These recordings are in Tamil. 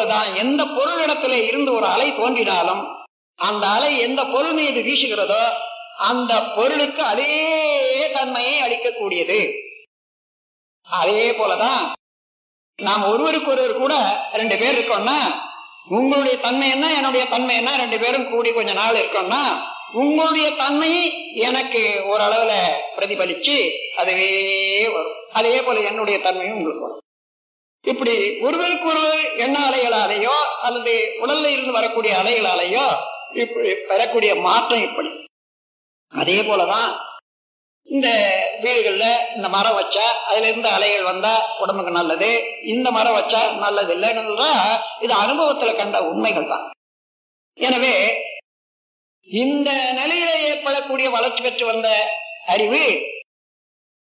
போலதான் எந்த பொருளிடத்துல இருந்து ஒரு அலை தோன்றினாலும் அந்த அலை எந்த பொருள் மீது வீசுகிறதோ அந்த பொருளுக்கு அதே தன்மையை அளிக்கக்கூடியது. அதே போலதான் நாம் ஒருவருக்கு ஒருவர் கூட ரெண்டு பேர் இருக்கோம்னா உங்களுடைய தன்மை என்ன என்னுடைய தன்மை என்ன ரெண்டு பேரும் கூடி கொஞ்ச நாள் இருக்கோம்னா உங்களுடைய தன்மை எனக்கு ஓரளவுல பிரதிபலிச்சு அதுவே வரும். அதே போல என்னுடைய தன்மையும் உங்களுக்கு வரும். இப்படி ஒருவருக்கு ஒருவர் எண்ண அலைகளாலேயோ அல்லது உடல்ல இருந்து வரக்கூடிய அலைகளாலேயோ இப்படி பெறக்கூடிய மாற்றம் இப்படி. அதே போலதான் இந்த வீடுகள்ல இந்த மரம் வச்சா அதுல இருந்து அலைகள் வந்தா உடம்புக்கு நல்லது இந்த மரம் வச்சா நல்லது இல்லைன்னு இது அனுபவத்துல கண்ட உண்மைகள் தான். எனவே இந்த நிலையில ஏற்படக்கூடிய வளர்ச்சி பெற்று வந்த அறிவு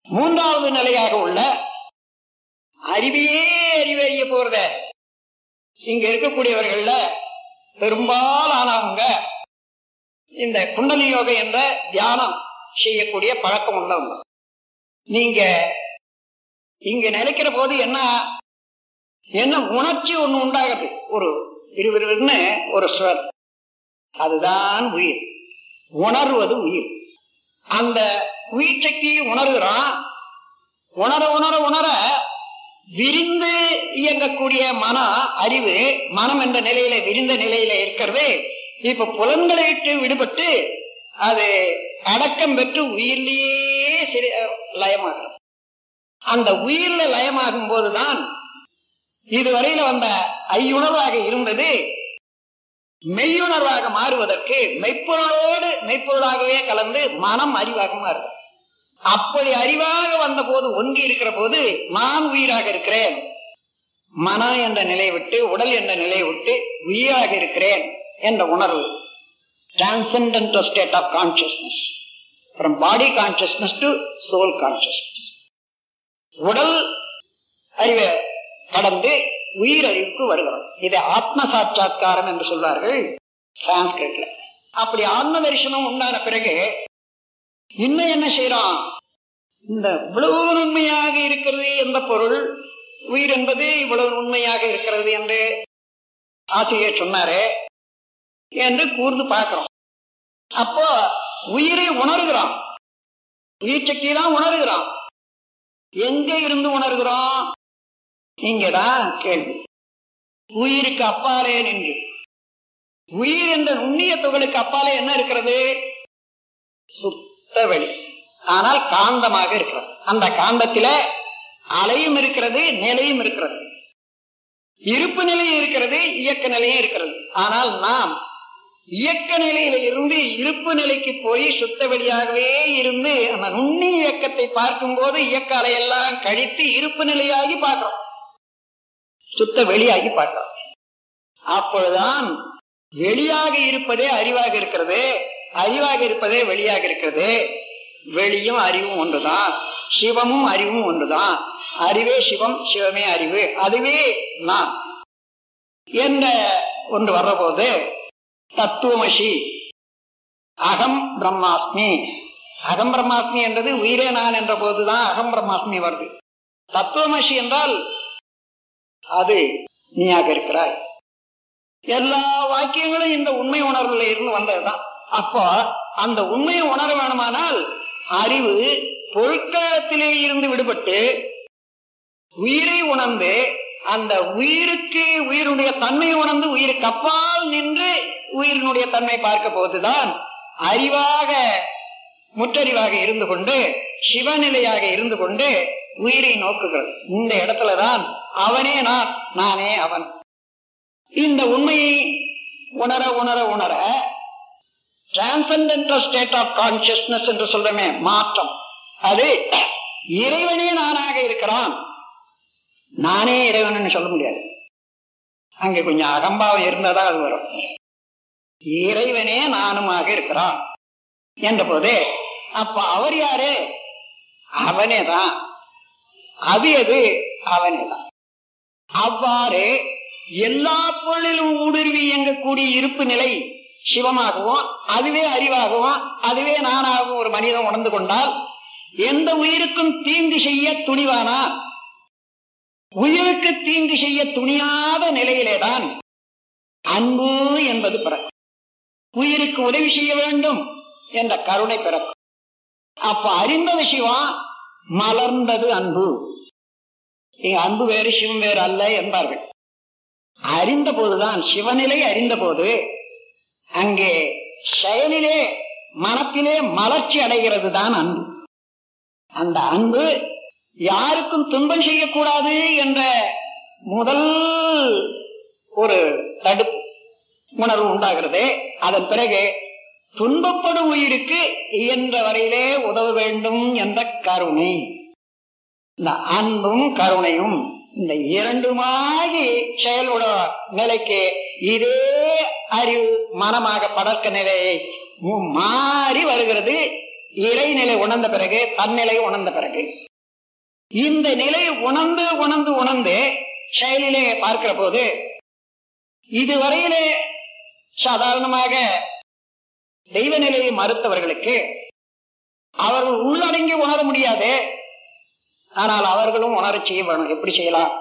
மூன்றாவது நிலையாக உள்ள அறிவையே அறிவறிய போறத இங்க இருக்கக்கூடியவர்கள பெரும்பாலானவங்க இந்த குண்டலி யோகை என்ற தியானம் செய்யக்கூடிய பழக்கம் உள்ளவங்க. நீங்க இங்க நினைக்கிற போது என்ன என்ன உணர்ச்சி ஒண்ணு உண்டாகுது? ஒரு இருவிருன்னு ஒரு சுவர் அதுதான் உயிர். உணர்வது உயிர். அந்த உயிர் சக்தியை உணர்கிறான். உணர உணர உணர விரிந்து இயங்கக்கூடிய மன அறிவு மனம் என்ற நிலையில விரிந்த நிலையில இருக்கிறது. இப்ப புலன்களை விட்டு விடுபட்டு அது அடக்கம் பெற்று உயிரிலேயே சிறு லயமாகிறது அந்த உயிர்ல லயமாகும் போதுதான் இதுவரையில வந்த ஐயுணர்வாக இருந்தது. மெய்யுணர்வாக மாறுவதற்கு மெய்ப்பொருளோடு மெய்ப்பொருளாகவே கலந்து மனம் அறிவாக மாறுது. அப்படி அறிவாக வந்த போது ஒன்றி இருக்கிற போது நான் உயிராக இருக்கிறேன். மனம் என்ற நிலையை விட்டு உடல் என்ற நிலையை விட்டு உயிராக இருக்கிறேன் என்ற உணர்வு. Transcendental state of consciousness from body consciousness to soul consciousness உடல் அறிவை கடந்து உயிர் அறிவுக்கு வருகிறோம். இது ஆத்ம சாட்சா்காரம் என்று சொல்வார்கள் சான்ஸ்கிரிட்ல. அப்படி ஆத்ம தரிசனம் உண்டான பிறகு இன்னும் என்ன செய்யறோம் இந்த இவ்வளவு உண்மையாக இருக்கிறது எந்த பொருள் உயிர் என்பது இவ்வளவு உண்மையாக இருக்கிறது என்று ஆசிரியர் சொன்னாரு என்று கூர்ந்து பார்க்கிறோம். அப்போ உயிரை உணர்கிறோம் உயிர் சக்தி தான் உணர்கிறோம் எங்க இருந்து உணர்கிறோம் இங்கதான் கேள்வி. உயிருக்கு அப்பாலே நின்று. உயிர் என்ற நுண்ணிய துகளுக்கு அப்பாலே என்ன இருக்கிறது? சுத்த வெளி. ஆனால் காந்தமாக இருக்கிறது. அந்த காந்தத்தில அலையும் இருக்கிறது நிலையும் இருக்கிறது. இருப்பு நிலையும் இருக்கிறது இயக்க நிலையும் இருக்கிறது. ஆனால் நாம் இயக்க நிலையில இருந்து இருப்பு நிலைக்கு போய் சுத்த வெளியாகவே இருந்து அந்த நுண்ணி இயக்கத்தை பார்க்கும் போது இயக்க அலையெல்லாம் கழித்து இருப்பு நிலையாகி பார்க்கிறோம். சுத்த வெளியாகி பார்க்கிறோம். அப்பொழுதுதான் வெளியாக இருப்பதே அறிவாக இருக்கிறது அறிவாக இருப்பதே வெளியாக இருக்கிறது. வெளியும் அறிவும் ஒன்றுதான் சிவமும் அறிவும் ஒன்றுதான். அறிவே சிவம் சிவமே அறிவு. அதுவே நான் என்ற ஒன்று வர்றபோது தத்துவமசி. அகம் பிரம்மாஸ்மி. அகம் பிரம்மாஸ்மி என்றது உயிரே நான் என்ற போதுதான் அகம் பிரம்மாஸ்மி வருது. தத்துவமசி என்றால் அது நீயாக இருக்கிறாய். எல்லா வாக்கியங்களும் இந்த உண்மை உணர்வுல இருந்து வந்ததுதான். அப்போ அந்த உண்மையை உணர வேணுமானால் அறிவு பொருட்காலத்திலே இருந்து விடுபட்டு உயிரை உணர்ந்து அந்த உயிருக்கு உயிருடைய தன்மை உணர்ந்து உயிருக்கு அப்பால் நின்று உயிரினுடைய தன்மை பார்க்க போதுதான் அறிவாக முற்றறிவாக இருந்து கொண்டு சிவநிலையாக இருந்து கொண்டு உயிரை நோக்குகிறது. இந்த இடத்துலதான் அவனே நான் நானே அவன். இந்த உண்மையை உணர உணர உணர டிரான்சென்டென்டல் ஸ்டேட் ஆஃப் கான்சியஸ்னஸ் என்று சொல்றமே மாற்றம். அது இறைவனே நானாக இருக்கிறான். நானே இறைவன் சொல்ல முடியாது. அங்கே கொஞ்சம் அகம்பாவம் இருந்தாதான் அது வரும். இறைவனே நானுமாக இருக்கிறான் என்ற போது அப்ப அவர் யாரு? அவனே தான். அது எது? அவனே தான். அவ்வாறு எல்லா பொருளிலும் ஊடுருவி இயங்கக்கூடிய இருப்பு நிலை சிவமாகவும் அதுவே அறிவாகவும் அதுவே நானாகவும் ஒரு மனிதன் உணர்ந்து கொண்டால் எந்த உயிருக்கும் தீங்கு செய்ய துணிவானா? உயிருக்கு தீங்கு செய்ய துணியாத நிலையிலேதான் அன்பு என்பது பிறக்கும். உயிருக்கு உதவி செய்ய வேண்டும் என்ற கருணை பிறக்கும். அப்ப அறிந்தது சிவம் மலர்ந்தது அன்பு. அன்பு வேறு சிவம் வேறு அல்ல என்பார்கள். அறிந்த போதுதான் சிவநிலை அறிந்த போது அங்கே செயலிலே மனத்திலே மலர்ச்சி அடைகிறது தான் அன்பு. அந்த அன்பு யாருக்கும் துன்பம் செய்யக்கூடாது என்ற முதல் ஒரு தடுப்பு உணர்வு உண்டாகிறது. அதன் பிறகு துன்பப்படும் உயிருக்கு இயன்ற வரையிலே உதவ வேண்டும் என்ற கருணை. இந்த அன்பும் கருணையும் இந்த இரண்டுமாகி செயலோட நிலைக்கு இதே அறிவு மனமாக படர்க்க நிலையை மாறி வருகிறது. இறைநிலை உணர்ந்த பிறகு தன்னிலை உணர்ந்த பிறகு. இந்த நிலை உணர்ந்து உணர்ந்து உணர்ந்து செயலிலே பார்க்கிற போது இதுவரையிலே சாதாரணமாக தெய்வ நிலையை மறுத்தவர்களுக்கு அவர்கள் உள்ளடங்கி உணர முடியாது. ஆனால் அவர்களும் உணர செய்ய வேணும். எப்படி செய்யலாம்?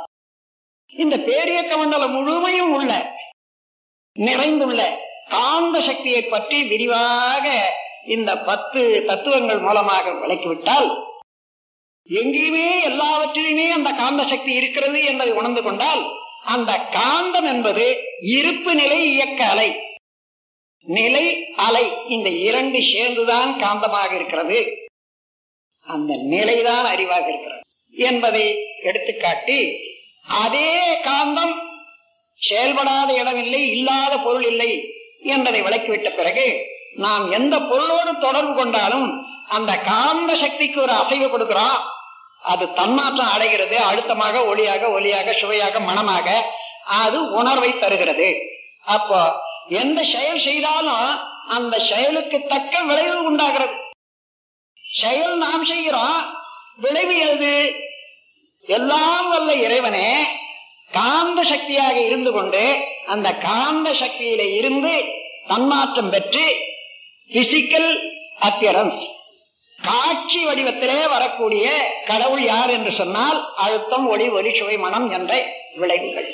இந்த பேரியக்க மண்டலம் முழுமையும் உள்ள நிறைந்துள்ள காந்த சக்தியை பற்றி விரிவாக இந்த பத்து தத்துவங்கள் மூலமாக விளக்கிவிட்டால் எங்கேயுமே எல்லாவற்றிலுமே அந்த காந்த சக்தி இருக்கிறது என்பதை உணர்ந்து கொண்டால் அந்த காந்தம் என்பது இருப்பு நிலை இயக்க அலை. நிலை அலை இந்த இரண்டு சேர்ந்துதான் காந்தமாக இருக்கிறது. அந்த நிலைதான் அறிவாக இருக்கிறது என்பதை எடுத்துக்காட்டி அதே காந்தம் செயல்படாத இடமில்லை இல்லாத பொருள் இல்லை என்பதை விளக்கிவிட்ட பிறகு நாம் எந்த பொருளோடு தொடர்பு கொண்டாலும் அந்த காந்த சக்திக்கு ஒரு அசைவு கொடுக்கிறோம் அது தன்மாற்றம் அடைகிறது அழுத்தமாக ஒளியாக ஒலியாக சுவையாக மனமாக அது உணர்வை தருகிறது. அப்போ எந்த செயல் செய்தாலும் அந்த செயலுக்கு தக்க விளைவு உண்டாகிறது. செயல் நாம் செய்கிறோம் விளைவு எது? எல்லாம் வல்ல இறைவனே காந்த சக்தியாக இருந்து கொண்டு அந்த காந்த சக்தியில இருந்து தன்மாற்றம் பெற்று பிசிக்கல் அப்பியரன்ஸ் காட்சி வடிவத்திலே வரக்கூடிய கடவுள் யார் என்று சொன்னால் அழுத்தம் ஒளி ஒளி சுவை மனம் என்ற விளைவுகள்.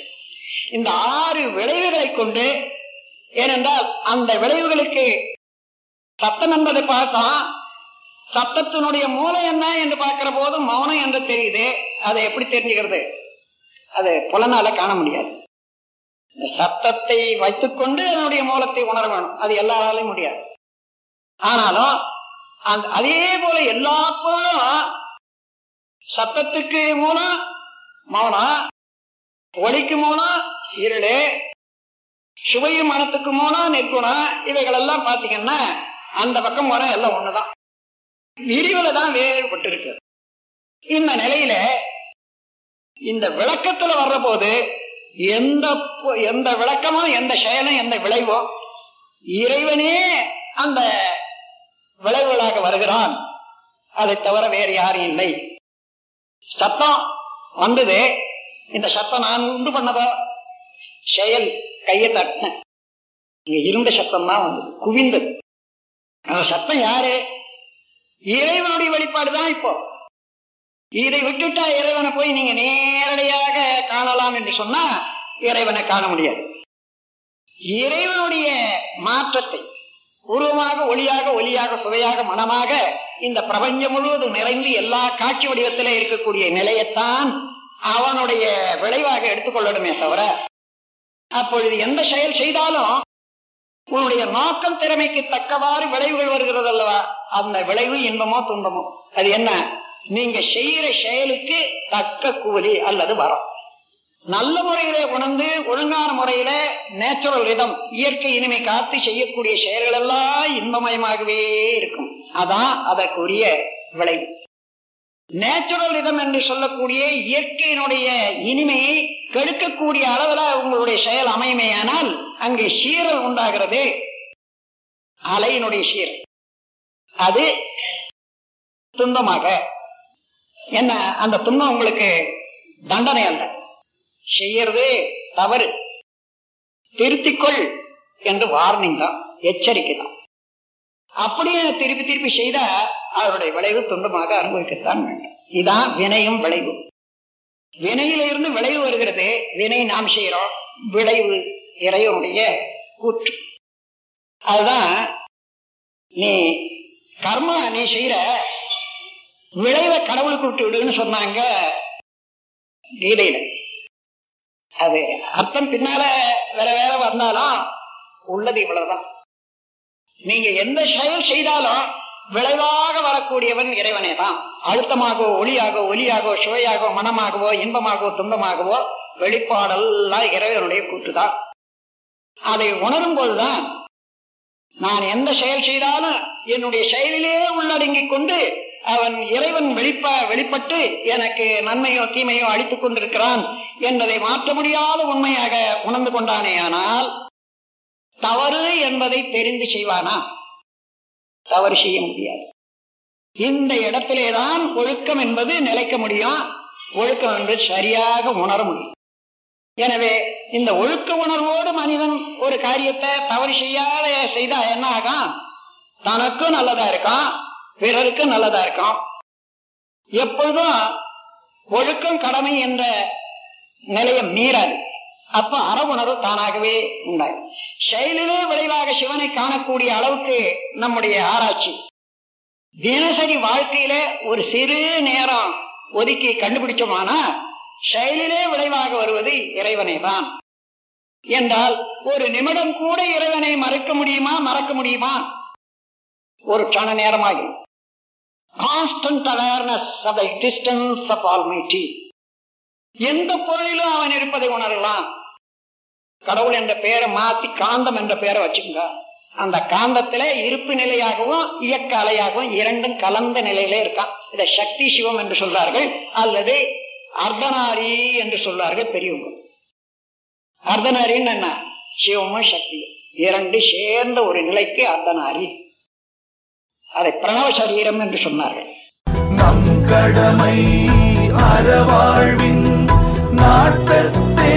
இந்த ஆறு விளைவுகளை கொண்டு ஏனென்றால் அந்த விளைவுகளுக்கு சத்தம் என்பதை பார்த்தா சத்தத்தினுடைய மூலம் என்ன என்று பார்க்கிற போது மௌனம் என்று தெரியுது. அதை எப்படி தெரிஞ்சுக்கிறது? அது புலனால காண முடியாது. இந்த சத்தத்தை வைத்துக்கொண்டு அதனுடைய மூலத்தை உணர வேணும். அது எல்லாராலையும் முடியாது. ஆனாலும் அந்த அதே போல எல்லா பொருளும் சத்தத்துக்கு மூலம் மௌனம் ஒளிக்கு மூலம் இருளு சுவையும் மனத்துக்கு மூலம் நிற்குணம் இவைகள் எல்லாம் பாத்தீங்கன்னா அந்த பக்கம் வர எல்லாம் ஒண்ணுதான். விரிவுல தான் வேறுபட்டு இருக்கு இந்த நிலையில இந்த விளக்கத்துல வர்ற போது எந்த எந்த விளக்கமும் எந்த செயலும் எந்த விளைவோ இறைவனே அந்த விளைவுகளாக வருகிறான். அதை தவிர வேறு யாரும் இல்லை. சத்தம் வந்தது. இந்த சத்தம் நான் உண்டு பண்ணதோ செயல் கையை தட்டின. இங்க இருந்த சத்தம் தான் வந்தது. குவிந்தது. அந்த சத்தம் யாரு? இறைவனுடைய வெளிப்பாடுதான் இப்போ. இதை விட்டுட்டா இறைவனை போய் நீங்க நேரடியாக காணலாம் என்று சொன்னா இறைவனை காண முடியாது. இறைவனுடைய மாற்றத்தை உருவமாக ஒளியாக ஒலியாக சுவையாக மனமாக இந்த பிரபஞ்சம் முழுவதும் நிறைந்து எல்லா காட்சி வடிவத்தில இருக்கக்கூடிய நிலையத்தான் அவனுடைய விளைவாக எடுத்துக்கொள்ளணுமே தவிர அப்பொழுது எந்த செயல் செய்தாலும் உன்னுடைய நோக்கம் திறமைக்கு தக்கவாறு விளைவுகள் வருகிறது அல்லவா அந்த விளைவு இன்பமோ துன்பமோ? அது என்ன? நீங்க செய்யற செயலுக்கு தக்க கூலி அல்லது வரம். நல்ல முறையில உணர்ந்து ஒழுங்கான முறையில நேச்சுரல் ரிதம் இயற்கை இனிமை காத்து செய்யக்கூடிய செயல்கள் எல்லாம் இன்பமயமாகவே இருக்கும். அதான் அதற்குரிய விளைவு. நேச்சுரல் ரிதம் என்று சொல்லக்கூடிய இயற்கையினுடைய இனிமையை கெடுக்கக்கூடிய அளவுல உங்களுடைய செயல் அமையுமேயானால் அங்கே சீரல் உண்டாகிறது அலையினுடைய சீர் அது துன்பமாக என்ன அந்த துன்பம் உங்களுக்கு தண்டனை அல்ல. செய்யறது தவறு. திருத்திக்கொள் என்று வார்னிங் தான் எச்சரிக்கை தான். அப்படியே திருப்பி திருப்பி செய்தா அவருடைய விளைவு துன்பமாக அனுபவிக்கத்தான் வேண்டும். இதுதான் வினையும் விளைவும் வினையிலிருந்து விளைவு வருகிறது வினை நாம் செய்யறோம். விளைவு இறைவனுடைய கூற்று. அதுதான் நீ கர்மா நீ செய்யற விளைவை கடவுளுக்கு விட்டு விடுன்னு சொன்னாங்க கீதையில அது அர்த்தம் பின்னால வேற வேற வந்தாலும் உள்ளது இவ்வளவுதான். நீங்க எந்த செயல் செய்தாலும் விளைவாக வரக்கூடியவன் இறைவனே தான் அழுத்தமாகவோ ஒளியாகவோ ஒலியாகவோ சுவையாகவோ மனமாகவோ இன்பமாகவோ துன்பமாகவோ வெளிப்பாடெல்லாம் இறைவனுடைய கூட்டுதான் அதை உணரும் போதுதான் நான் எந்த செயல் செய்தாலும் என்னுடைய செயலிலே உள்ளடங்கிக் கொண்டு அவன் இறைவன் வெளிப்ப வெளிப்பட்டு எனக்கு நன்மையோ தீமையோ அளித்துக் கொண்டிருக்கிறான் என்பதை மாற்ற முடியாத உண்மையாக உணர்ந்து கொண்டானே ஆனால் தவறு என்பதை தெரிந்து செய்வானா? தவறு செய்ய முடியாது. இந்த இடத்திலேதான் ஒழுக்கம் என்பது நிலைக்க முடியும். ஒழுக்கம் என்று சரியாக உணர முடியும். எனவே இந்த ஒழுக்க உணர்வோடு மனிதன் ஒரு காரியத்தை தவறு செய்யாத செய்தா என்ன ஆகும்? தனக்கும் நல்லதா இருக்கும். பிறருக்கும் நல்லதா இருக்கும். எப்பொழுதும் ஒழுக்கம் கடமை என்ற நிலையை மீறாது அப்ப அறவுணர்வு தானாகவே உண்டாகும். செயலிலே விளைவாக சிவனை காணக்கூடிய அளவுக்கு நம்முடைய ஆராய்ச்சி. தினசரி வாழ்க்கையில ஒரு சிறு நேரம் ஒதுக்கி கண்டுபிடிச்சோமானா செயலிலே விளைவாக வருவது இறைவனை தான் என்றால் ஒரு நிமிடம் கூட இறைவனை மறக்க முடியுமா மறக்க முடியுமா? ஒரு கண நேரமாகும் constant awareness of the existence of almighty எந்த பொருளிலும் அவன் இருப்பதை உணரலாம். கடவுள் என்ற பெயரை மாத்தி காந்தம் என்ற பெயரை வச்சுக்கோங்க. அந்த காந்தத்துல இருப்பு நிலையாகவும் இயக்க அலையாகவும் இரண்டும் கலந்த நிலையில இருக்கான். இதை சக்தி சிவம் என்று சொல்றார்கள். அல்லது அர்த்தநாரி என்று சொல்றார்கள் பெரியவங்க. அர்த்தநாரின்னு என்ன? சிவமும் சக்தியும். இரண்டு சேர்ந்த ஒரு நிலைக்கு அர்த்தநாரி. அதை பிரணவ சரீரம் என்று சொன்னார்கள். நம் கடமை நாட்டத்தே.